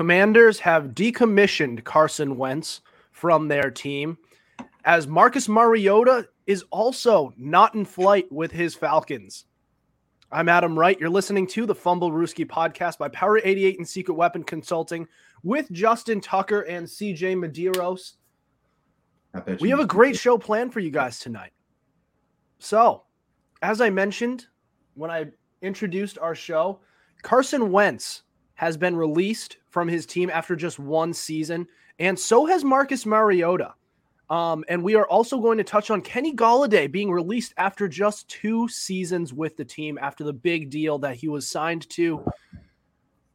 Commanders have decommissioned Carson Wentz from their team, as Marcus Mariota is also not in flight with his Falcons. I'm Adam Wright. You're listening to the Fumblerooski podcast by Power 88 and Secret Weapon Consulting with Justin Tucker and CJ Medeiros. We have a great show planned for you guys tonight. So, as I mentioned when I introduced our show, Carson Wentz has been released from his team after just one season, and so has Marcus Mariota. Um, and we are also going to touch on Kenny Golladay being released after just two seasons with the team after the big deal that he was signed to.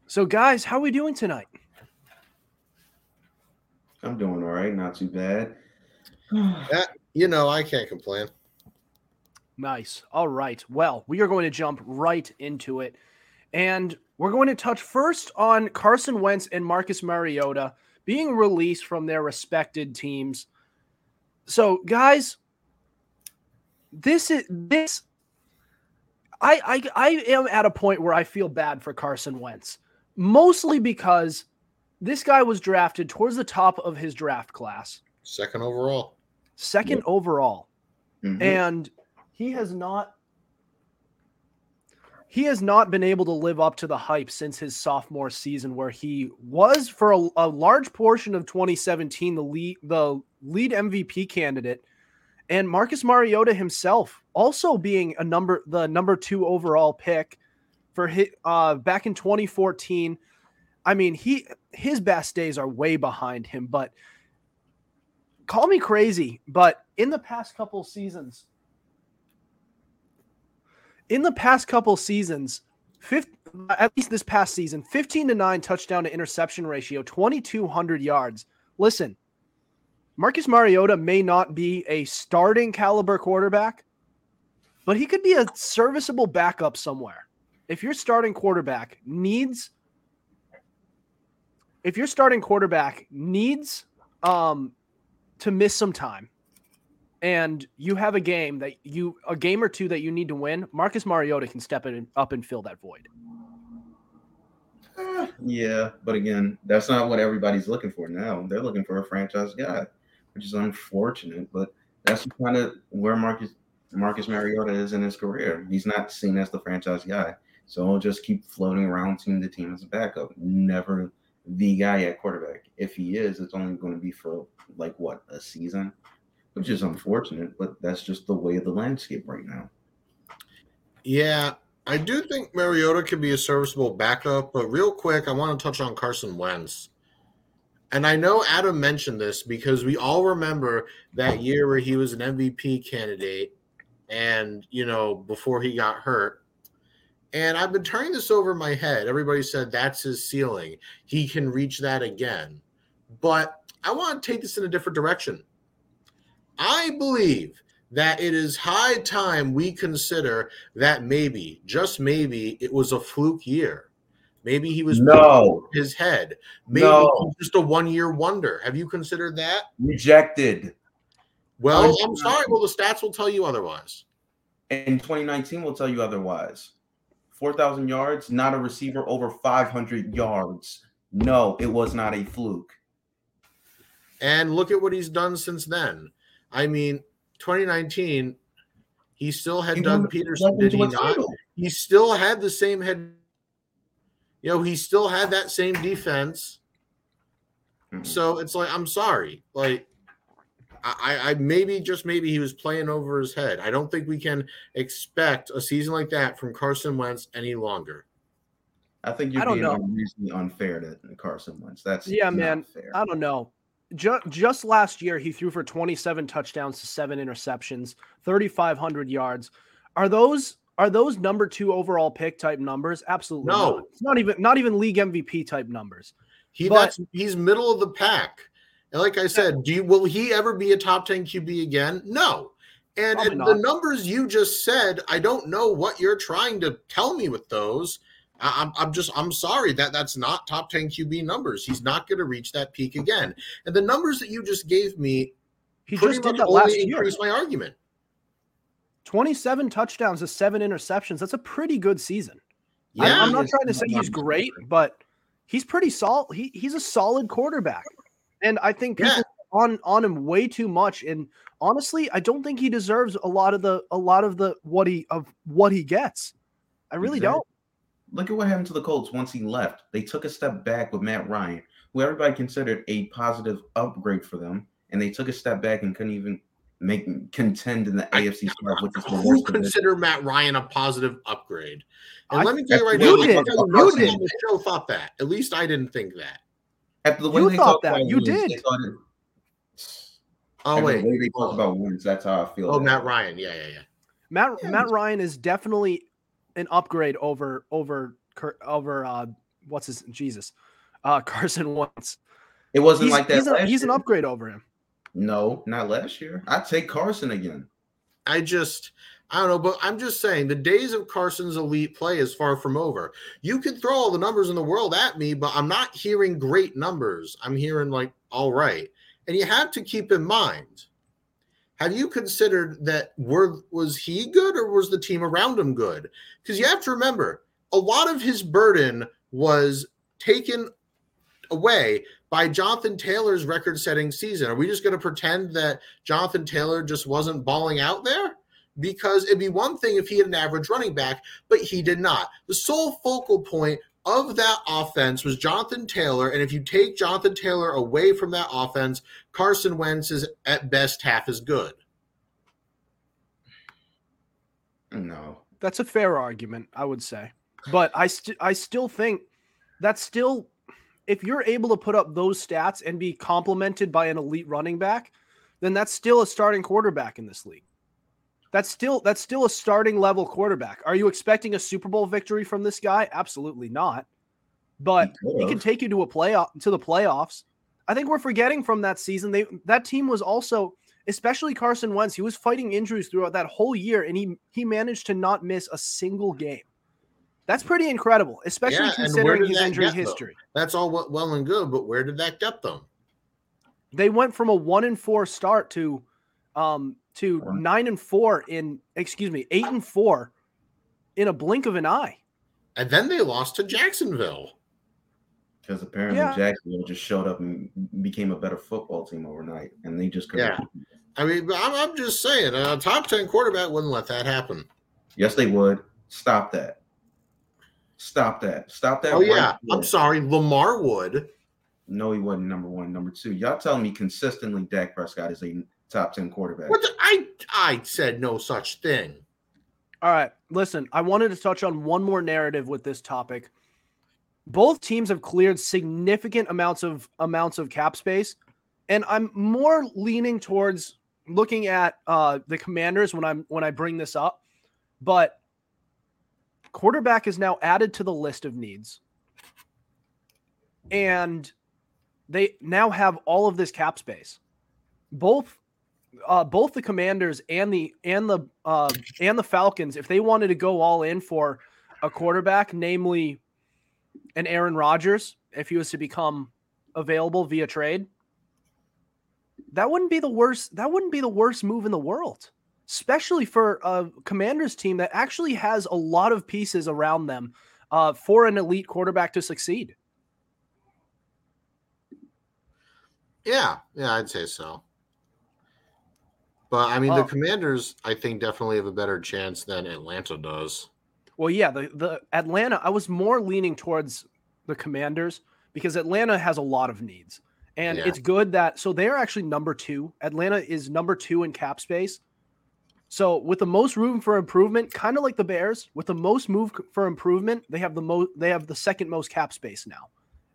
So, guys, how are we doing tonight? I'm doing all right, not too bad. That, you know, I can't complain. Nice. All right. Well, we are going to jump right into it. And we're going to touch first on Carson Wentz and Marcus Mariota being released from their respected teams. So, guys, this is this. I, I I am at a point where I feel bad for Carson Wentz, mostly because this guy was drafted towards the top of his draft class, Second overall. 2nd overall, Mhm. and he has not he has not been able to live up to the hype since his sophomore season where he was for a, a large portion of 2017 the lead the lead MVP candidate. And Marcus Mariota himself also being a number the number 2 overall pick for hit uh back in 2014 I mean he his best days are way behind him but call me crazy but in the past couple seasons in the past couple seasons, at least this past season, 15 to 9 touchdown to interception ratio, 2,200 yards. Listen, Marcus Mariota may not be a starting caliber quarterback, but he could be a serviceable backup somewhere. If your starting quarterback needs, if your starting quarterback needs um, to miss some time, and you have a game that you a game or two that you need to win, Marcus Mariota can step in up and fill that void. Eh, yeah, but again, that's not what everybody's looking for now. They're looking for a franchise guy, which is unfortunate, but that's kind of where Marcus Marcus Mariota is in his career. He's not seen as the franchise guy, so he'll just keep floating around team to team as a backup, never the guy at quarterback. If he is, it's only going to be for like what a season, which is unfortunate, but that's just the way of the landscape right now. Yeah, I do think Mariota could be a serviceable backup, but real quick, I want to touch on Carson Wentz. And I know Adam mentioned this because we all remember that year where he was an MVP candidate and, you know, before he got hurt. And I've been turning this over in my head. Everybody said that's his ceiling. He can reach that again. But I want to take this in a different direction. I believe that it is high time we consider that maybe, just maybe, it was a fluke year. Maybe he was No. his head. Maybe No. he's just a one year wonder. Have you considered that? Rejected. Well, I'm sorry. Well, the stats will tell you otherwise. in 2019 will tell you otherwise. 4,000 yards, not a receiver over 500 yards. No, it was not a fluke. And look at what he's done since then. I mean, 2019, he still had He Doug won- Pederson, did he not? title. He still had the same head. You know, he still had that same defense. Mhm. So it's like, I'm sorry. Like, I, I maybe just maybe he was playing over his head. I don't think we can expect a season like that from Carson Wentz any longer. I think you're I don't being know. unfair to Carson Wentz. That's Yeah, not man. Fair. I don't know. Just, just last year, he threw for 27 touchdowns to seven interceptions, 3,500 yards. Are those are those number two overall pick type numbers? Absolutely No. not. It's not even not even league MVP type numbers. He But- that's he's middle of the pack. And like I said, do you will he ever be a top 10 QB again? No. And, and the numbers you just said, I don't know what you're trying to tell me with those I, am I'm just I'm sorry that that's not top 10 QB numbers. He's not going to reach that peak again. And the numbers that you just gave me, He pretty just did much that only last year. increase my argument. 27 touchdowns to seven interceptions. That's a pretty good season. Yeah, I'm not trying to say he's great, but he's pretty solid. He, he's a solid quarterback. And I think people Yeah. on on him way too much. And honestly, I don't think he deserves a lot of the a lot of the what he of what he gets. I really Exactly. don't. Look at what happened to the Colts once he left. They took a step back with Matt Ryan, who everybody considered a positive upgrade for them, and they took a step back and couldn't even make contend in the I- AFC South, which is the Who worst. division. consider Matt Ryan a positive upgrade? And I- let me tell you right You now, did. nobody You else did. the show thought that. At least I didn't think that. After the way You they thought that. You wins, did. they thought it- Oh wait, the way they talk oh. about wins, that's how I feel. oh about Matt. Ryan, yeah, yeah, yeah. Matt Yeah, Matt Ryan is definitely an upgrade over over over uh what's his Jesus uh Carson Wentz. It wasn't He's, like that. he's, a- last he's an upgrade over him. No, not last year. I'd take Carson again. I just, I don't know, but I'm just saying the days of Carson's elite play is far from over. You can throw all the numbers in the world at me, but I'm not hearing great numbers. I'm hearing like, all right. And you have to keep in mind, have you considered that were was he good or was the team around him good? Because you have to remember, a lot of his burden was taken away by Jonathan Taylor's record setting season. Are we just going to pretend that Jonathan Taylor just wasn't balling out there? Because it'd be one thing if he had an average running back, but he did not. The sole focal point of that offense was Jonathan Taylor. And if you take Jonathan Taylor away from that offense, Carson Wentz is at best half as good. No. That's a fair argument, I would say. But I st- I still think that's still if you're able to put up those stats and be complemented by an elite running back, then that's still a starting quarterback in this league. That's still that's still a starting level quarterback. Are you expecting a Super Bowl victory from this guy? Absolutely not. But He he can take you to a playoff to the playoffs. I think we're forgetting from that season. They that team was also, especially Carson Wentz, he was fighting injuries throughout that whole year, and he he managed to not miss a single game. That's pretty incredible, especially Yeah, considering his injury get them? history. That's all well- well and good, but where did that get them? They went from a one and four start to um to nine and four in excuse me, eight and four in a blink of an eye. And then they lost to Jacksonville. Because apparently Yeah. Jacksonville just showed up and became a better football team overnight, and they just couldn't. Yeah. I mean, I'm, I'm just saying, a top 10 quarterback wouldn't let that happen. Yes, they would. Stop that. Stop that. Stop that. Oh, right yeah. I'm sorry. Lamar would. No, he wasn't number one. Number two. Y'all telling me consistently Dak Prescott is a top 10 quarterback. What the, I, I said no such thing. All right, listen, I wanted to touch on one more narrative with this topic. Both teams have cleared significant amounts of amounts of cap space, and I'm more leaning towards looking at uh, the Commanders when I'm when I bring this up. But quarterback is now added to the list of needs, and they now have all of this cap space. Both uh, both the Commanders and the and the uh, and the Falcons, if they wanted to go all in for a quarterback, namely an Aaron Rodgers, if he was to become available via trade, that wouldn't be the worst. That wouldn't be the worst move in the world, especially for a Commanders team that actually has a lot of pieces around them uh, for an elite quarterback to succeed. Yeah. Yeah, I'd say so. But I mean, the Commanders, I think, definitely have a better chance than Atlanta does. Well, yeah, the the Atlanta. I was more leaning towards the Commanders because Atlanta has a lot of needs, and Yeah. it's good that so they're actually number two. Atlanta is number two in cap space. So with the most room for improvement, kind of like the Bears, with the most move for improvement, they have the most. They have the second most cap space now,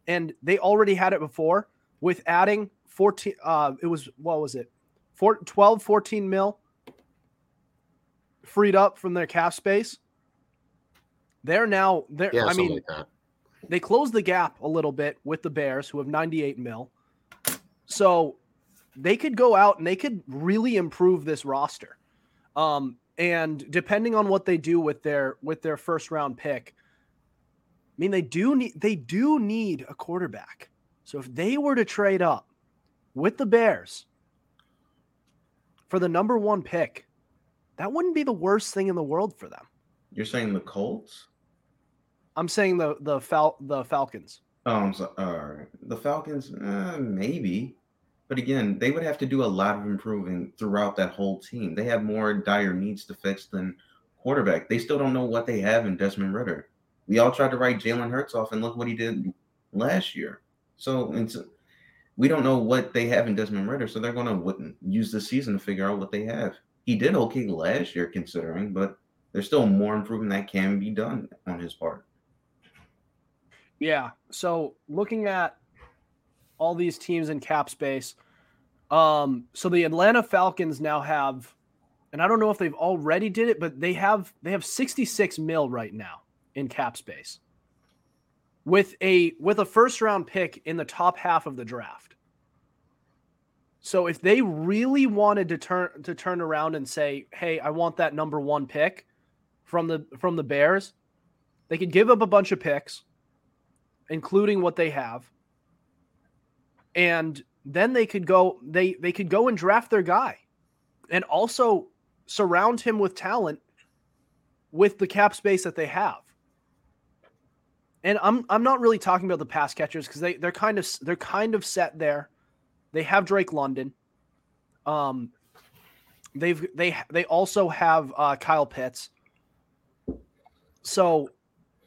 and they already had it before with adding fourteen. Uh, it was what was it, Four, 12, 14 mil freed up from their cap space. They're now they're Yeah, I mean like they closed the gap a little bit with the Bears who have 98 mil. So they could go out and they could really improve this roster. Um and depending on what they do with their with their first round pick, I mean, they do need they do need a quarterback. So if they were to trade up with the Bears for the number one pick, that wouldn't be the worst thing in the world for them. You're saying the Colts? I'm saying the the Fal- the Falcons. Oh, I'm sorry. Right. The Falcons, uh, maybe. But again, they would have to do a lot of improving throughout that whole team. They have more dire needs to fix than quarterback. They still don't know what they have in Desmond Ridder. We all tried to write Jalen Hurts off, and look what he did last year. So it's, we don't know what they have in Desmond Ridder. So they're going to use the season to figure out what they have. He did okay last year, considering, but there's still more improvement that can be done on his part. Yeah. So looking at all these teams in cap space, um, so the Atlanta Falcons now have, and I don't know if they've already did it, but they have they have 66 mil right now in cap space with a with a first round pick in the top half of the draft. So if they really wanted to turn to turn around and say, "Hey, I want that number 1 pick from the from the Bears," they could give up a bunch of picks including what they have. And then they could go they they could go and draft their guy and also surround him with talent with the cap space that they have. And I'm I'm not really talking about the pass catchers because they they're kind of they're kind of set there. They have Drake London. Um they've they they also have uh, Kyle Pitts. So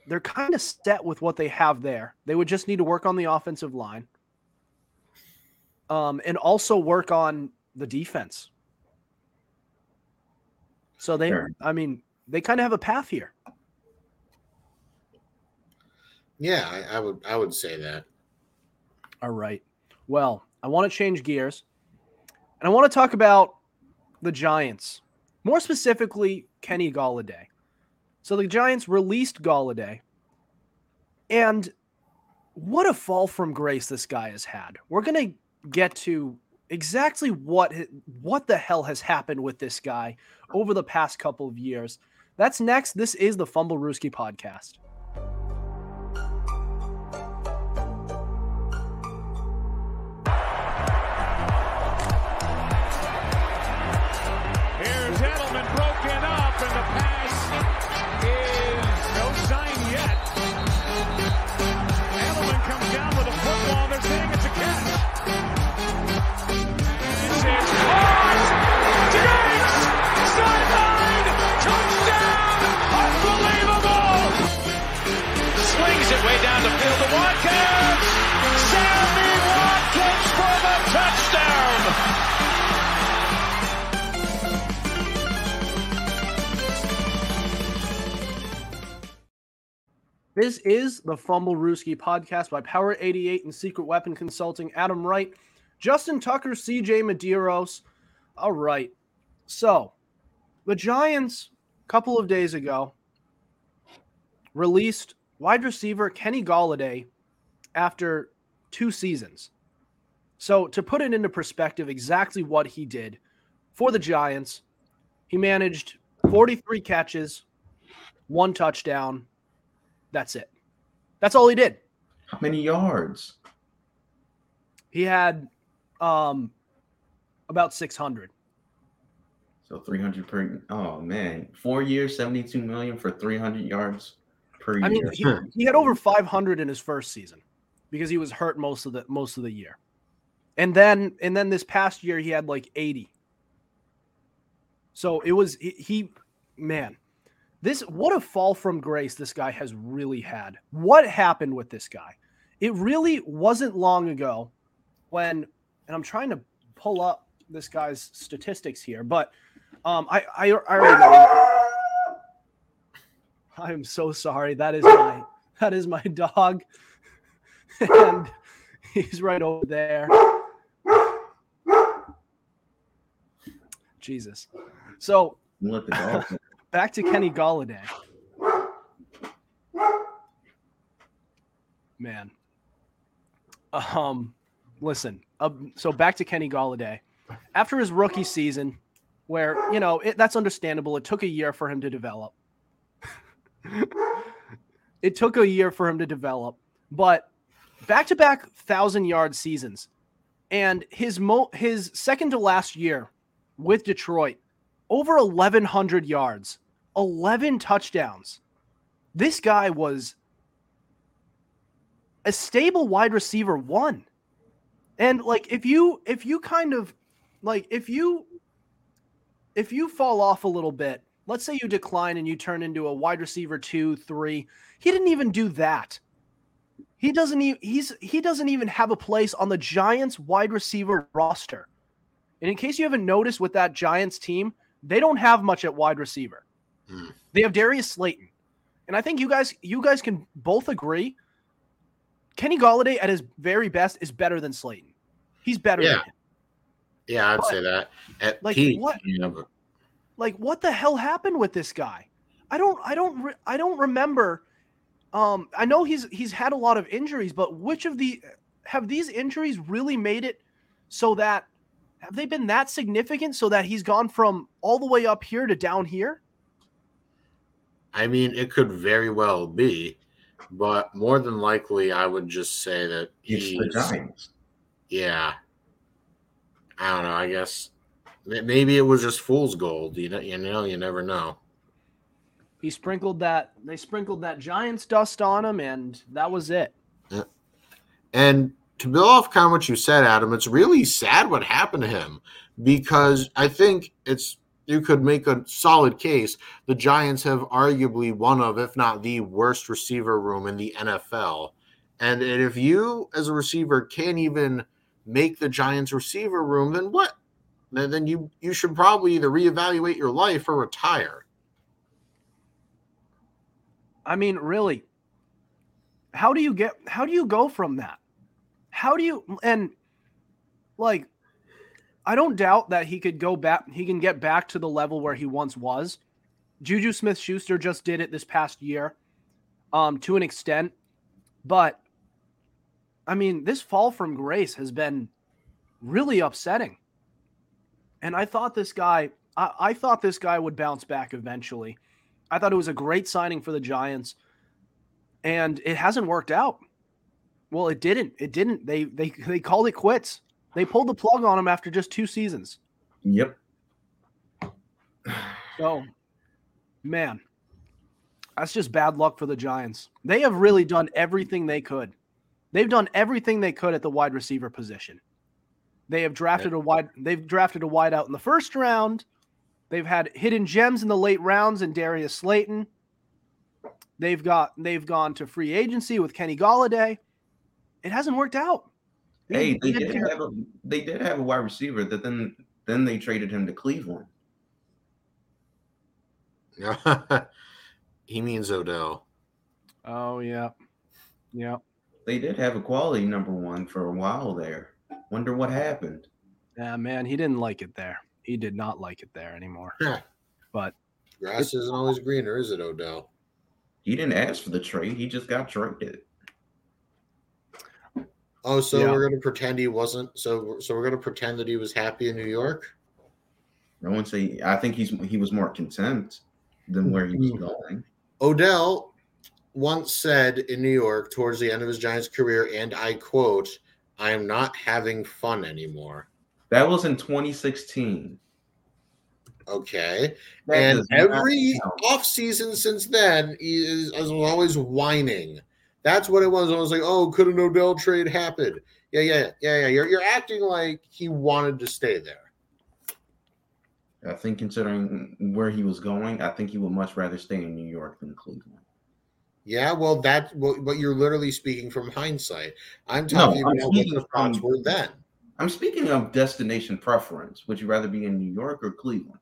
they're kind of set with what they have there. They would just need to work on the offensive line. Um, and also work on the defense. So they, sure. I mean, they kind of have a path here. Yeah, I, I would, I would say that. All right. Well, I want to change gears, and I want to talk about the Giants, more specifically Kenny Golladay. So the Giants released Golladay. And what a fall from grace this guy has had. We're going to get to exactly what what the hell has happened with this guy over the past couple of years. That's next. This is the Fumblerooski podcast. This is the Fumblerooski podcast by Power 88 and Secret Weapon Consulting. Adam Wright, Justin Tucker, CJ Medeiros. All right. So, the Giants, a couple of days ago, released wide receiver Kenny Golladay after two seasons. So, to put it into perspective, exactly what he did for the Giants, he managed 43 catches, one touchdown, that's it. That's all he did. How many yards? He had um about 600. So 300 per Oh man, 4 years 72 million for 300 yards per year. I mean, he, he had over 500 in his first season because he was hurt most of the most of the year. And then and then this past year he had like 80. So it was he, he man, this what a fall from grace this guy has really had. What happened with this guy? It really wasn't long ago when, and I'm trying to pull up this guy's statistics here, but um, I, I, I already know. I'm so sorry. That is my that is my dog, and he's right over there. Jesus. So let the dog back to Kenny Golladay. Man. Um, listen. Uh, so back to Kenny Golladay. After his rookie season, where you know it, that's understandable, it took a year for him to develop. It took a year for him to develop, but back to back thousand yard seasons, and his mo his second to last year with Detroit, over eleven hundred yards, eleven touchdowns. This guy was a stable wide receiver one. And like if you if you kind of like if you if you fall off a little bit, let's say you decline and you turn into a wide receiver 2, 3, he didn't even do that. He doesn't even he's he doesn't even have a place on the Giants wide receiver roster. And in case you haven't noticed with that Giants team, they don't have much at wide receiver. They have Darius Slayton. And I think you guys you guys can both agree Kenny Golladay at his very best is better than Slayton. He's better Yeah. than him. Yeah, I'd But, say that. At like, peak, what- you know, Like what the hell happened with this guy? I don't I don't re- I don't remember um I know he's he's had a lot of injuries, but which of the have these injuries really made it so that have they been that significant so that he's gone from all the way up here to down here? I mean, it could very well be, but more than likely, I would just say that It's the Giants. Yeah. I don't know. I guess maybe it was just fool's gold. You know, you know, you never know. He sprinkled that they sprinkled that Giants dust on him and that was it. Yeah. And to build off kind of what you said, Adam, it's really sad what happened to him because I think it's you could make a solid case. The Giants have arguably one of, if not the worst receiver room in the NFL. And if you, as a receiver, can't even make the Giants receiver room, then what? Then then you you should probably either reevaluate your life or retire. I mean, really, how do you get how do you go from that? How do you and like I don't doubt that he could go back he can get back to the level where he once was. Juju Smith Schuster just did it this past year, um, to an extent. But I mean, this fall from grace has been really upsetting. And I thought this guy I, I thought this guy would bounce back eventually. I thought it was a great signing for the Giants, and it hasn't worked out. Well, it didn't. It didn't. They they they called it quits. They pulled the plug on him after just two seasons. Yep. So, man, that's just bad luck for the Giants. They have really done everything they could. They've done everything they could at the wide receiver position. They have drafted a wide. They've drafted a wide out in the first round. They've had hidden gems in the late rounds in Darius Slayton. They've got. They've gone to free agency with Kenny Golladay. It hasn't worked out. Hey, they did did have a they did have a wide receiver that then then they traded him to Cleveland. he means Odell. Oh yeah, yeah. They did have a quality number one for a while there. Wonder what happened. Yeah, man, he didn't like it there. He did not like it there anymore. But Grass isn't always greener, is it, Odell? He didn't ask for the trade. He just got traded. Oh, so Yeah. we're gonna pretend he wasn't. So, so we're gonna pretend that he was happy in New York. I wouldn't say. I think he's he was more content than where he was hmm. going. Odell once said in New York towards the end of his Giants career, and I quote, "I am not having fun anymore." That was in 2016. Okay, That and every count. offseason since then, he is, is always whining. That's what it was. I was like, "Oh, could an Odell trade happen?" Yeah, yeah, yeah, yeah. You're you're acting like he wanted to stay there. I think considering where he was going, I think he would much rather stay in New York than Cleveland. Yeah, well, that well, but you're literally speaking from hindsight. I'm No, talking I'm about what the thoughts were then. I'm speaking of destination preference. Would you rather be in New York or Cleveland?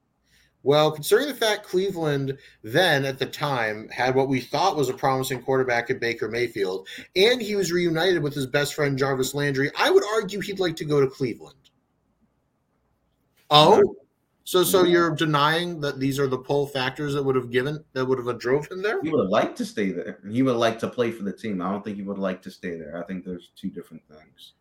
Well, considering the fact Cleveland then at the time had what we thought was a promising quarterback in Baker Mayfield, and he was reunited with his best friend Jarvis Landry, I would argue he'd like to go to Cleveland. Oh, so so you're denying that these are the pull factors that would have given that would have drove him there? He would have liked to stay there. He would like to play for the team. I don't think he would like to stay there. I think there's two different things.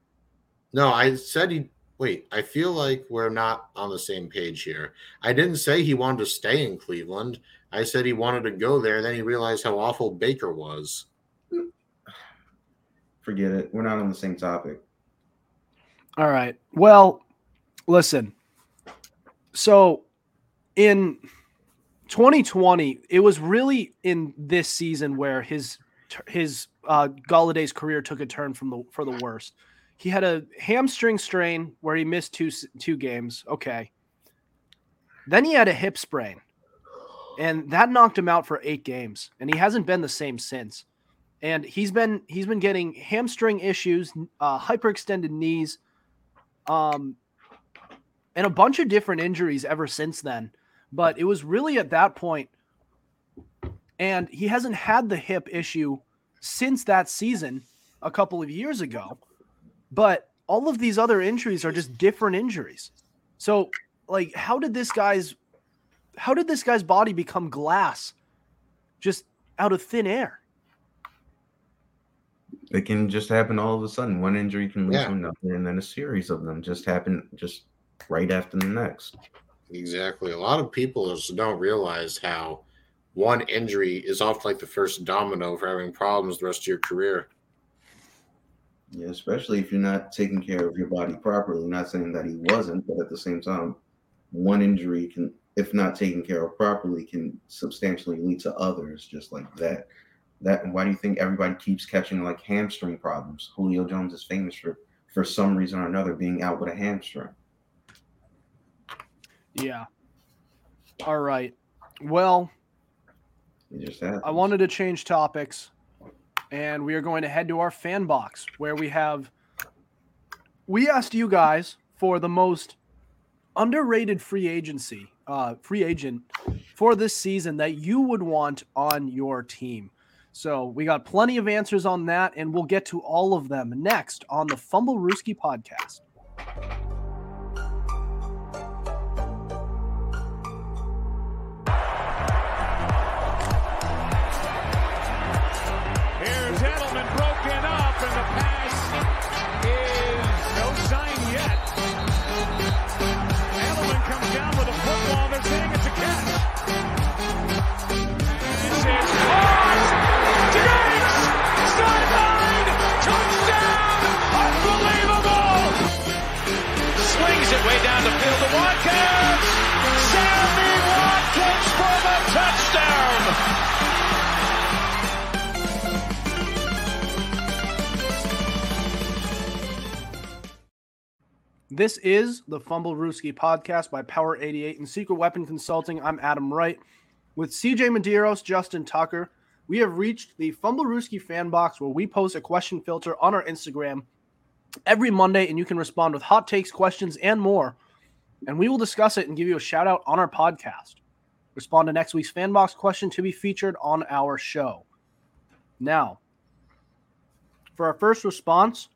No, I said he. Wait, I feel like we're not on the same page here. I didn't say he wanted to stay in Cleveland. I said he wanted to go there. Then he realized how awful Baker was. Forget it. We're not on the same topic. All right. Well, listen. So in 2020, it was really in this season where his his uh Golladay's career took a turn from the for the worst. He had a hamstring strain where he missed two two games. Okay. Then he had a hip sprain. And that knocked him out for 8 games and he hasn't been the same since. And he's been he's been getting hamstring issues, uh hyperextended knees, um and a bunch of different injuries ever since then. But it was really at that point and he hasn't had the hip issue since that season a couple of years ago. But all of these other injuries are just different injuries. So, like, how did this guy's how did this guy's body become glass just out of thin air? It can just happen all of a sudden. One injury can lead Yeah. to another, and then a series of them just happen just right after the next. Exactly. A lot of people just don't realize how one injury is often like the first domino for having problems the rest of your career. Yeah, especially if you're not taking care of your body properly. Not saying that he wasn't, but at the same time, one injury can, if not taken care of properly, can substantially lead to others just like that. That why do you think everybody keeps catching like hamstring problems? Julio Jones is famous for for some reason or another being out with a hamstring. Yeah. All right. Well. I wanted to change topics, and we are going to head to our fan box where we have. We asked you guys for the most underrated free agency, uh, free agent for this season that you would want on your team. So we got plenty of answers on that, and we'll get to all of them next on the Fumblerooski podcast. This is the Fumblerooski podcast by Power 88 and Secret Weapon Consulting. I'm Adam Wright. With CJ Medeiros, Justin Tucker, we have reached the Fumblerooski fan box where we post a question filter on our Instagram every Monday, and you can respond with hot takes, questions, and more. And we will discuss it and give you a shout out on our podcast. Respond to next week's fan box question to be featured on our show. Now, for our first response,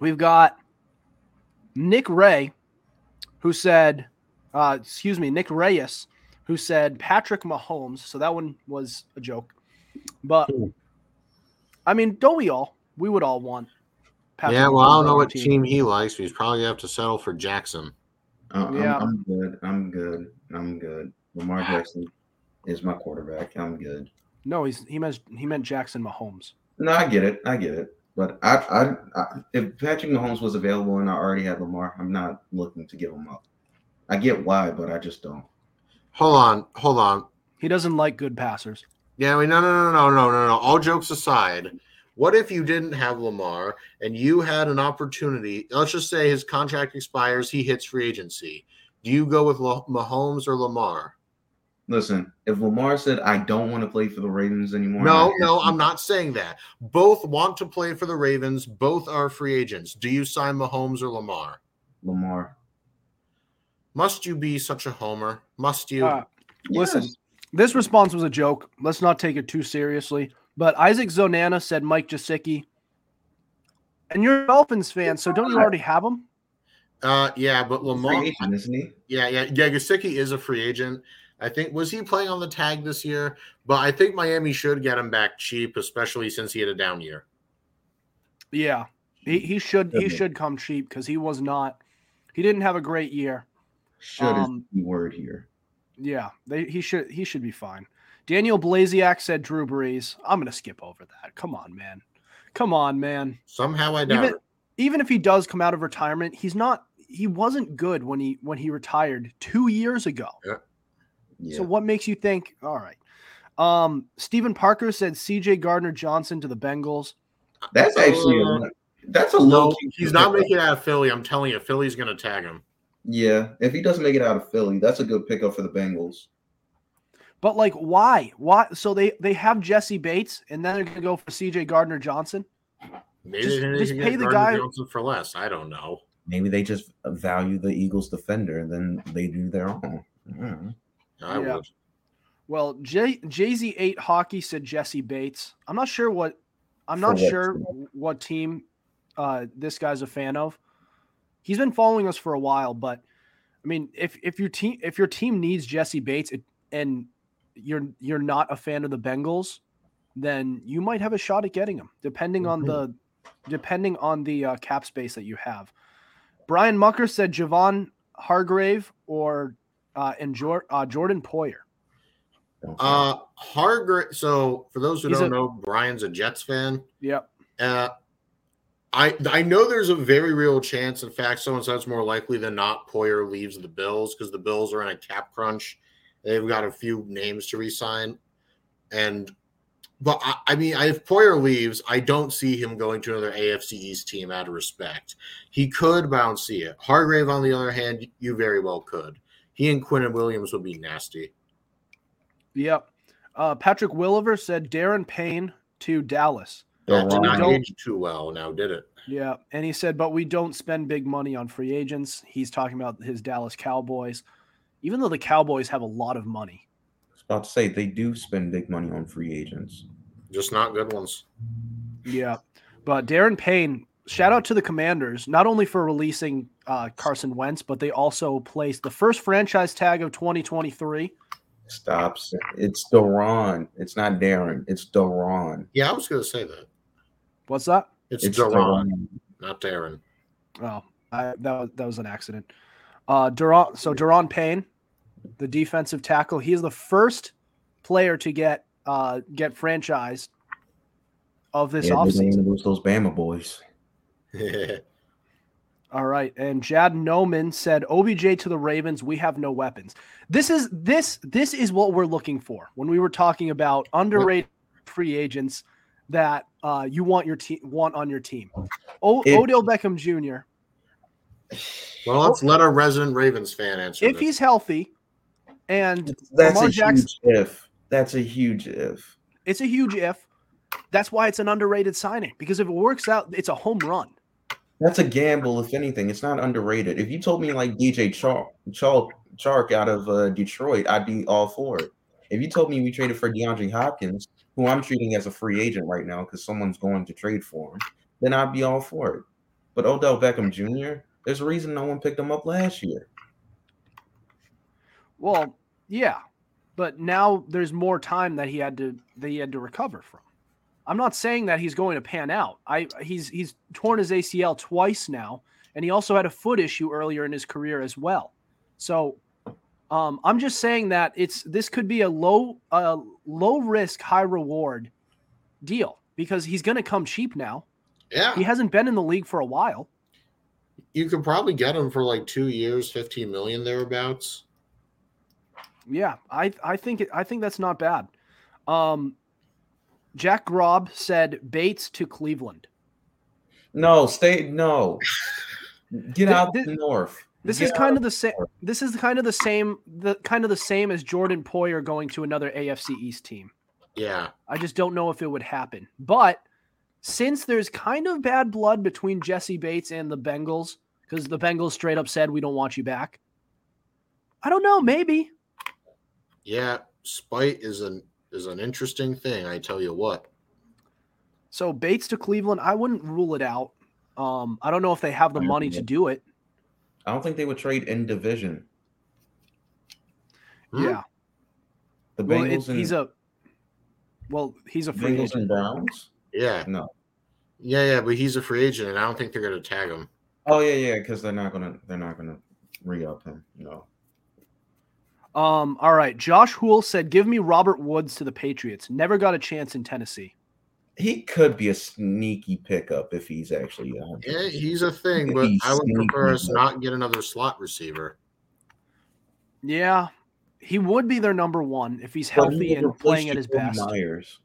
we've got Nick Ray, who said, uh, excuse me, Nick Reyes, who said Patrick Mahomes. So that one was a joke. But I mean, don't we all? We would all want Patrick yeah, well, I don't know what team he likes, he's probably gonna have to settle for Jackson. Uh, I'm, Yeah. I'm good. I'm good. I'm good. Lamar Jackson is my quarterback. I'm good. No, he's he meant he meant Jackson Mahomes. No, I get it. I get it. But I, I, I, if Patrick Mahomes was available and I already had Lamar, I'm not looking to give him up. I get why, but I just don't. Hold on, hold on. He doesn't like good passers. Yeah, I mean, no, no, no, no, no, no, no. All jokes aside, what if you didn't have Lamar and you had an opportunity? Let's just say his contract expires, he hits free agency. Do you go with La- Mahomes or Lamar? Listen, if Lamar said I don't want to play for the Ravens anymore, No, no, I'm not saying that. Both want to play for the Ravens. Both are free agents. Do you sign Mahomes or Lamar? Lamar. Must you be such a homer? Must you? Uh, Listen, this response was a joke. Let's not take it too seriously. But Isaac Zonana said Mike Gesicki. And you're a Dolphins fan, so don't you already have him? Uh, yeah, but Lamar. Free agent, isn't he? Yeah, yeah, yeah. Gesicki is a free agent. I think was he playing on the tag this year? But I think Miami should get him back cheap, especially since he had a down year. Yeah. He, he should he should come cheap because he was not he didn't have a great year. Should Um, is the word here. Yeah, they, he should he should be fine. Daniel Blasiak said Drew Brees. I'm going to skip over that. Come on, man. Come on, man. Somehow I doubt Even it. even if he does come out of retirement, he's not. He wasn't good when he when he retired two years ago. Yeah. So what makes you think? All right. Um, Stephen Parker said C.J. Gardner Johnson to the Bengals. that's actually Uh, that's a No, low. he's not making it out of Philly. I'm telling you, Philly's going to tag him. Yeah, if he doesn't make it out of Philly, that's a good pickup for the Bengals. But like, why? Why? So they they have Jessie Bates, and then they're gonna go for C.J. Gardner Johnson. Maybe Just- they just pay the Gardner guy- Johnson for less. I don't know. Maybe they just value the Eagles defender, and then they do their own. I Yeah. would. Well, Jay Z eight hockey said Jessie Bates. I'm not sure what. I'm not what sure team? what team uh, this guy's a fan of. He's been following us for a while, but I mean, if if your team if your team needs Jessie Bates it, and you're you're not a fan of the Bengals, then you might have a shot at getting him, depending on the depending on the uh, cap space that you have. Brian Mucker said Javon Hargrave or uh, and Jor- uh, Jordan Poyer. Uh, Hargrave. So for those who He's don't a- know, Brian's a Jets fan. Yep. Uh, I I know there's a very real chance. In fact, someone says it's more likely than not Poyer leaves the Bills because the Bills are in a cap crunch. They've got a few names to resign, and but I, I mean, if Poyer leaves, I don't see him going to another AFC East team out of respect. He could, but I don't see it. Hargrave, on the other hand, you very well could. He and Quinn Williams would be nasty. Yep. Uh, Patrick Williver said Darren Payne to Dallas. That did Don't- age too well, now did it? Yeah. And he said, but we don't spend big money on free agents. He's talking about his Dallas Cowboys, even though the Cowboys have a lot of money. I was about to say they do spend big money on free agents. Just not good ones. Yeah. But Darren Payne, shout out to the Commanders, not only for releasing uh, Carson Wentz, but they also placed the first franchise tag of 2023. Stops. It's Daron. It's not Darren. It's Daron. Yeah, I was going to say that. What's that? It's, It's Duran, Daron. not Darren. Oh, I, that was that was an accident. Uh, Duran, so Duran Payne, the defensive tackle, he is the first player to get uh, get franchised of this Yeah, offseason. those Bama boys. All right, and Jad Noman said OBJ to the Ravens. We have no weapons. This is this this is what we're looking for when we were talking about underrated free agents that uh, you want your team want on your team. O- If- Odell Beckham Jr. well, let's let our resident Ravens fan answer. If this. he's healthy, and That's Lamar a Jackson- huge if. That's a huge if. It's a huge if. That's why it's an underrated signing because if it works out, it's a home run. That's a gamble, if anything. It's not underrated. If you told me like DJ Chark, Chark, Chark out of uh, Detroit, I'd be all for it. If you told me we traded for DeAndre Hopkins, who I'm treating as a free agent right now because someone's going to trade for him, then I'd be all for it. But Odell Beckham Jr., there's a reason no one picked him up last year. Well, yeah, but now there's more time that he had to that he had to recover from. I'm not saying that he's going to pan out. I he's he's torn his ACL twice now, and he also had a foot issue earlier in his career as well. So, um, I'm just saying that it's this could be a low uh, low risk high reward deal because he's going to come cheap now. yeah, He hasn't been in the league for a while. you could probably get him for like two years, fifteen million thereabouts. Yeah, I I think it, I think that's not bad. Um, Jack Grob said Bates to Cleveland. No, stay. No, get out th- the north. This Get is kind of the same. This is kind of the same. The kind of the same as Jordan Poyer going to another AFC East team. Yeah, I just don't know if it would happen. But since there's kind of bad blood between Jessie Bates and the Bengals, because the Bengals straight up said we don't want you back. I don't know. Maybe. yeah. Spite is an is an interesting thing. I tell you what. So Bates to Cleveland, I wouldn't rule it out. Um, I don't know if they have the money agree. to do it. I don't think they would trade in division. Hmm? Yeah. The Well, it, Bengals and he's a well, he's a free Bengals agent. and Browns. Yeah, No. yeah, yeah. But he's a free agent, and I don't think they're going to tag him. Oh yeah, yeah, because they're not gonna they're not gonna re up him. No. Um, all right. Josh Hool said, "Give me Robert Woods to the Patriots. Never got a chance in Tennessee." He could be a sneaky pickup if he's actually on. Yeah, he's a thing, but I would prefer us sneaky, not get another slot receiver. Yeah, he would be their number one if he's But he healthy would and replace playing at his best. Meyers.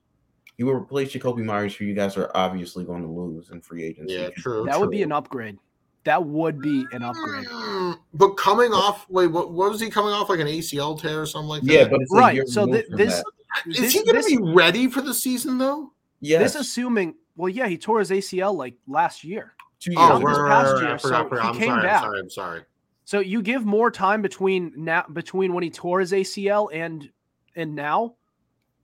He will replace Jakobi Meyers, who you guys are obviously going to lose in free agency. Yeah, true. That would be an upgrade. That would be an upgrade. But coming off, wait, what, what was he coming off? Like an ACL tear or something like that? Yeah, but it's Right, year so removed thi- this is this- he going to be ready for the season though? Yeah. This assuming, well, yeah, he tore his ACL like last year. two years. Oh, Not this right, past right, year, I forgot, so I forgot. he I'm came sorry, back. I'm sorry. I'm sorry. So you give more time between now between when he tore his ACL and and now,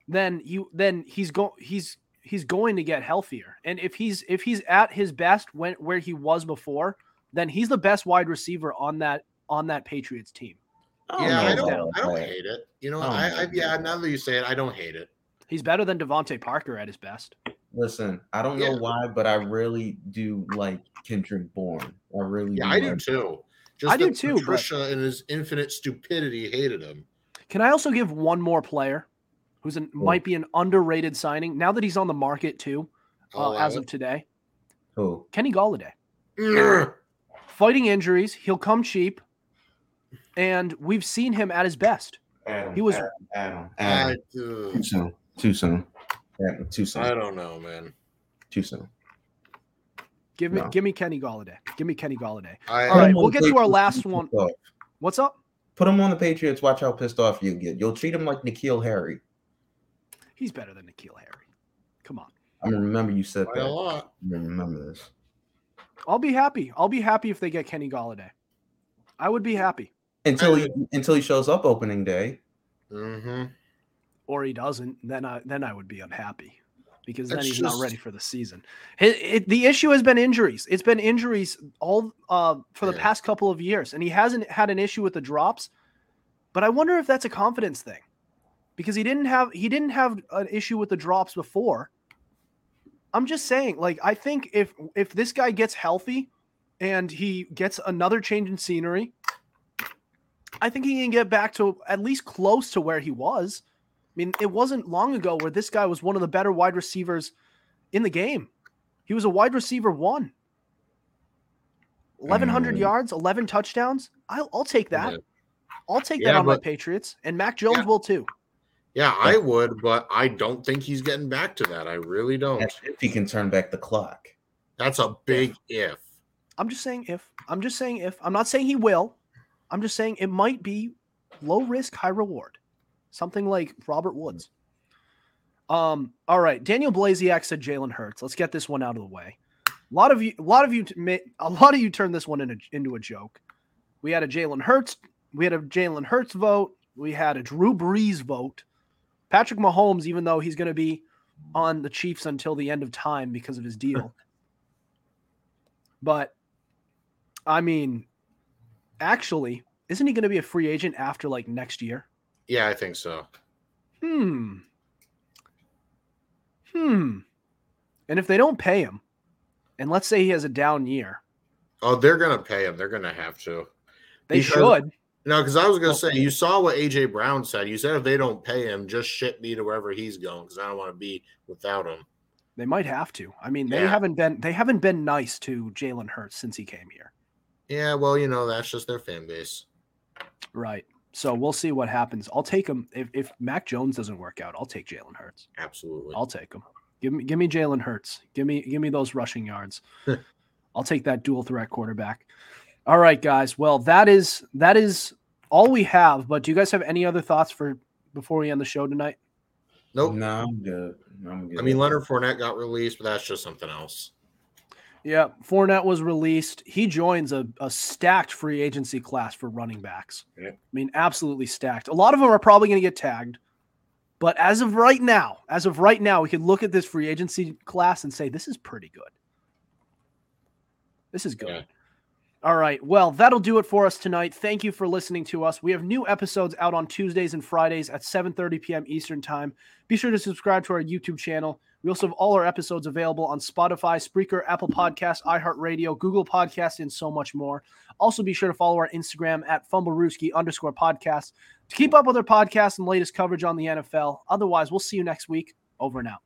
then you then he's go he's he's going to get healthier. And if he's if he's at his best when where he was before, then he's the best wide receiver on that on that Patriots team. I yeah, I don't, about I don't hate it. You know, I I, I yeah. Now that you say it, I don't hate it. He's better than DeVante Parker at his best. Listen, I don't know why, but I really do like Kendrick Bourne. I really Yeah, do I do too. Just I do that too, but- and his infinite stupidity hated him. Can I also give one more player who's an, might be an underrated signing now that he's on the market too, uh, as of today? Who? Kenny Golladay. It. Fighting injuries, he'll come cheap, and we've seen him at his best. Adam. He was- Adam. Adam. I, Adam. Too soon. Too soon. Adam, too soon. I don't know, man. Too soon. Give me, No. give me Kenny Golladay. Give me Kenny Golladay. I, All right, we'll get to our last one. pissed off. What's up? Put him on the Patriots. Watch how pissed off you get. You'll treat him like N'Keal Harry. He's better than N'Keal Harry. Come on. I'm remember you said by a that. lot. I'm remember this. I'll be happy. I'll be happy if they get Kenny Golladay. I would be happy. Until he until he shows up opening day. Mm-hmm. Or he doesn't, then I then I would be unhappy because then That's he's not ready for the season. It, it- the issue has been injuries. It's been injuries all uh, for the Yeah. past couple of years, and he hasn't had an issue with the drops. But I wonder if that's a confidence thing, because he didn't have he didn't have an issue with the drops before. I'm just saying, like I think if if this guy gets healthy, and he gets another change in scenery, I think he can get back to at least close to where he was. I mean, it wasn't long ago where this guy was one of the better wide receivers in the game. He was a wide receiver one. 1,100 Mm. yards, 11 touchdowns. I'll, I'll take that. Yeah. I'll take Yeah, that on my Patriots. And Mac Jones Yeah. will too. Yeah, I would, but I don't think he's getting back to that. I really don't. That's if he can turn back the clock. That's a big if. I'm just saying if. I'm just saying if. I'm not saying he will. I'm just saying it might be low risk, high reward. Something like Robert Woods. Um, all right. Daniel Blaziak said Jalen Hurts. Let's get this one out of the way. A lot of you, a lot of you, t- a lot of you turned this one into, into a joke. We had a Jalen Hurts, we had a Jalen Hurts vote, we had a Drew Brees vote. Patrick Mahomes, even though he's going to be on the Chiefs until the end of time because of his deal. but I mean, actually, isn't he going to be a free agent after like next year? Yeah, I think so. Hmm. Hmm. And if they don't pay him, and let's say he has a down year, Oh, they're gonna pay him. They're gonna have to. they Because- should. No, because I was gonna oh. say you saw what AJ Brown said. You said if they don't pay him, just ship me to wherever he's going because I don't want to be without him. They might have to. I mean, they Yeah. haven't been they haven't been nice to Jalen Hurts since he came here. Yeah, well, you know that's just their fan base. Right. So we'll see what happens. I'll take him if, if Mac Jones doesn't work out. I'll take Jalen Hurts. Absolutely. I'll take him. Give me give me Jalen Hurts. Give me give me those rushing yards. I'll take that dual threat quarterback. All right, guys. Well, that is that is all we have. But do you guys have any other thoughts for before we end the show tonight? Nope. No, I'm good. I'm good. I mean, Leonard Fournette got released, but that's just something else. Yeah, Fournette was released. He joins a, a stacked free agency class for running backs. Yeah. I mean, absolutely stacked. A lot of them are probably going to get tagged. But as of right now, as of right now, we can look at this free agency class and say this is pretty good. This is good. Yeah. All right. Well, that'll do it for us tonight. Thank you for listening to us. We have new episodes out on Tuesdays and Fridays at 7:30 p.m. Eastern Time. Be sure to subscribe to our YouTube channel. We also have all our episodes available on Spotify, Spreaker, Apple Podcasts, iHeartRadio, Google Podcasts, and so much more. Also, be sure to follow our Instagram at fumblerooski underscore podcast to Keep up with our podcast and latest coverage on the NFL. Otherwise, we'll see you next week. Over and out.